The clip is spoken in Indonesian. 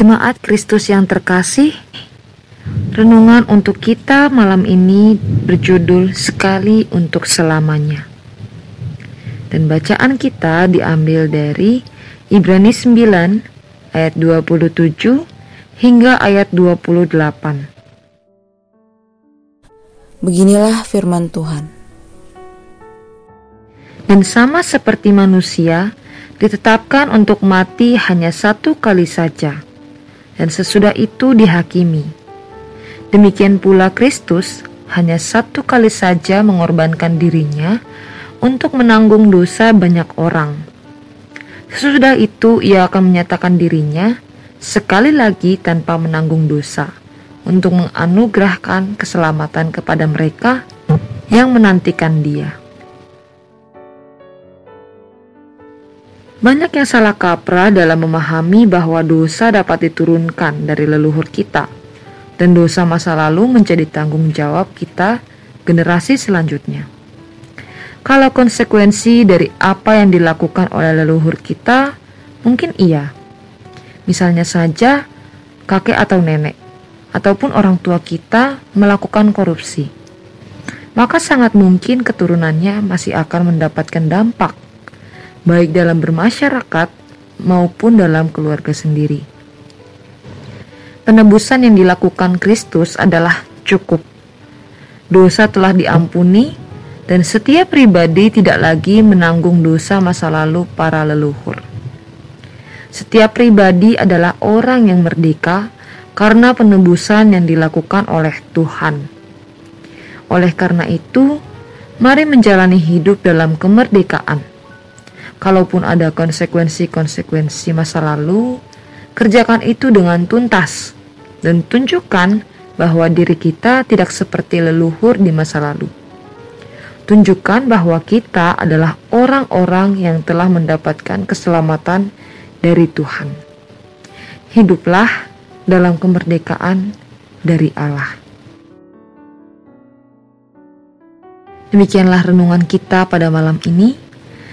Jemaat Kristus yang terkasih, renungan untuk kita malam ini berjudul Sekali untuk Selamanya. Dan bacaan kita diambil dari Ibrani 9 ayat 27 hingga ayat 28. Beginilah firman Tuhan. Dan sama seperti manusia, ditetapkan untuk mati hanya satu kali saja, dan sesudah itu dihakimi. Demikian pula Kristus hanya satu kali saja mengorbankan dirinya untuk menanggung dosa banyak orang. Sesudah itu ia akan menyatakan dirinya sekali lagi tanpa menanggung dosa untuk menganugerahkan keselamatan kepada mereka yang menantikan dia. Banyak yang salah kaprah dalam memahami bahwa dosa dapat diturunkan dari leluhur kita, dan dosa masa lalu menjadi tanggung jawab kita generasi selanjutnya. Kalau konsekuensi dari apa yang dilakukan oleh leluhur kita, mungkin iya. Misalnya saja, kakek atau nenek, ataupun orang tua kita melakukan korupsi, maka sangat mungkin keturunannya masih akan mendapatkan dampak baik dalam bermasyarakat maupun dalam keluarga sendiri. Penebusan yang dilakukan Kristus adalah cukup. Dosa telah diampuni, dan setiap pribadi tidak lagi menanggung dosa masa lalu para leluhur. Setiap pribadi adalah orang yang merdeka karena penebusan yang dilakukan oleh Tuhan. Oleh karena itu, mari menjalani hidup dalam kemerdekaan Kalaupun ada konsekuensi-konsekuensi masa lalu, kerjakan itu dengan tuntas dan tunjukkan bahwa diri kita tidak seperti leluhur di masa lalu. Tunjukkan bahwa kita adalah orang-orang yang telah mendapatkan keselamatan dari Tuhan. Hiduplah dalam kemerdekaan dari Allah. Demikianlah renungan kita pada malam ini.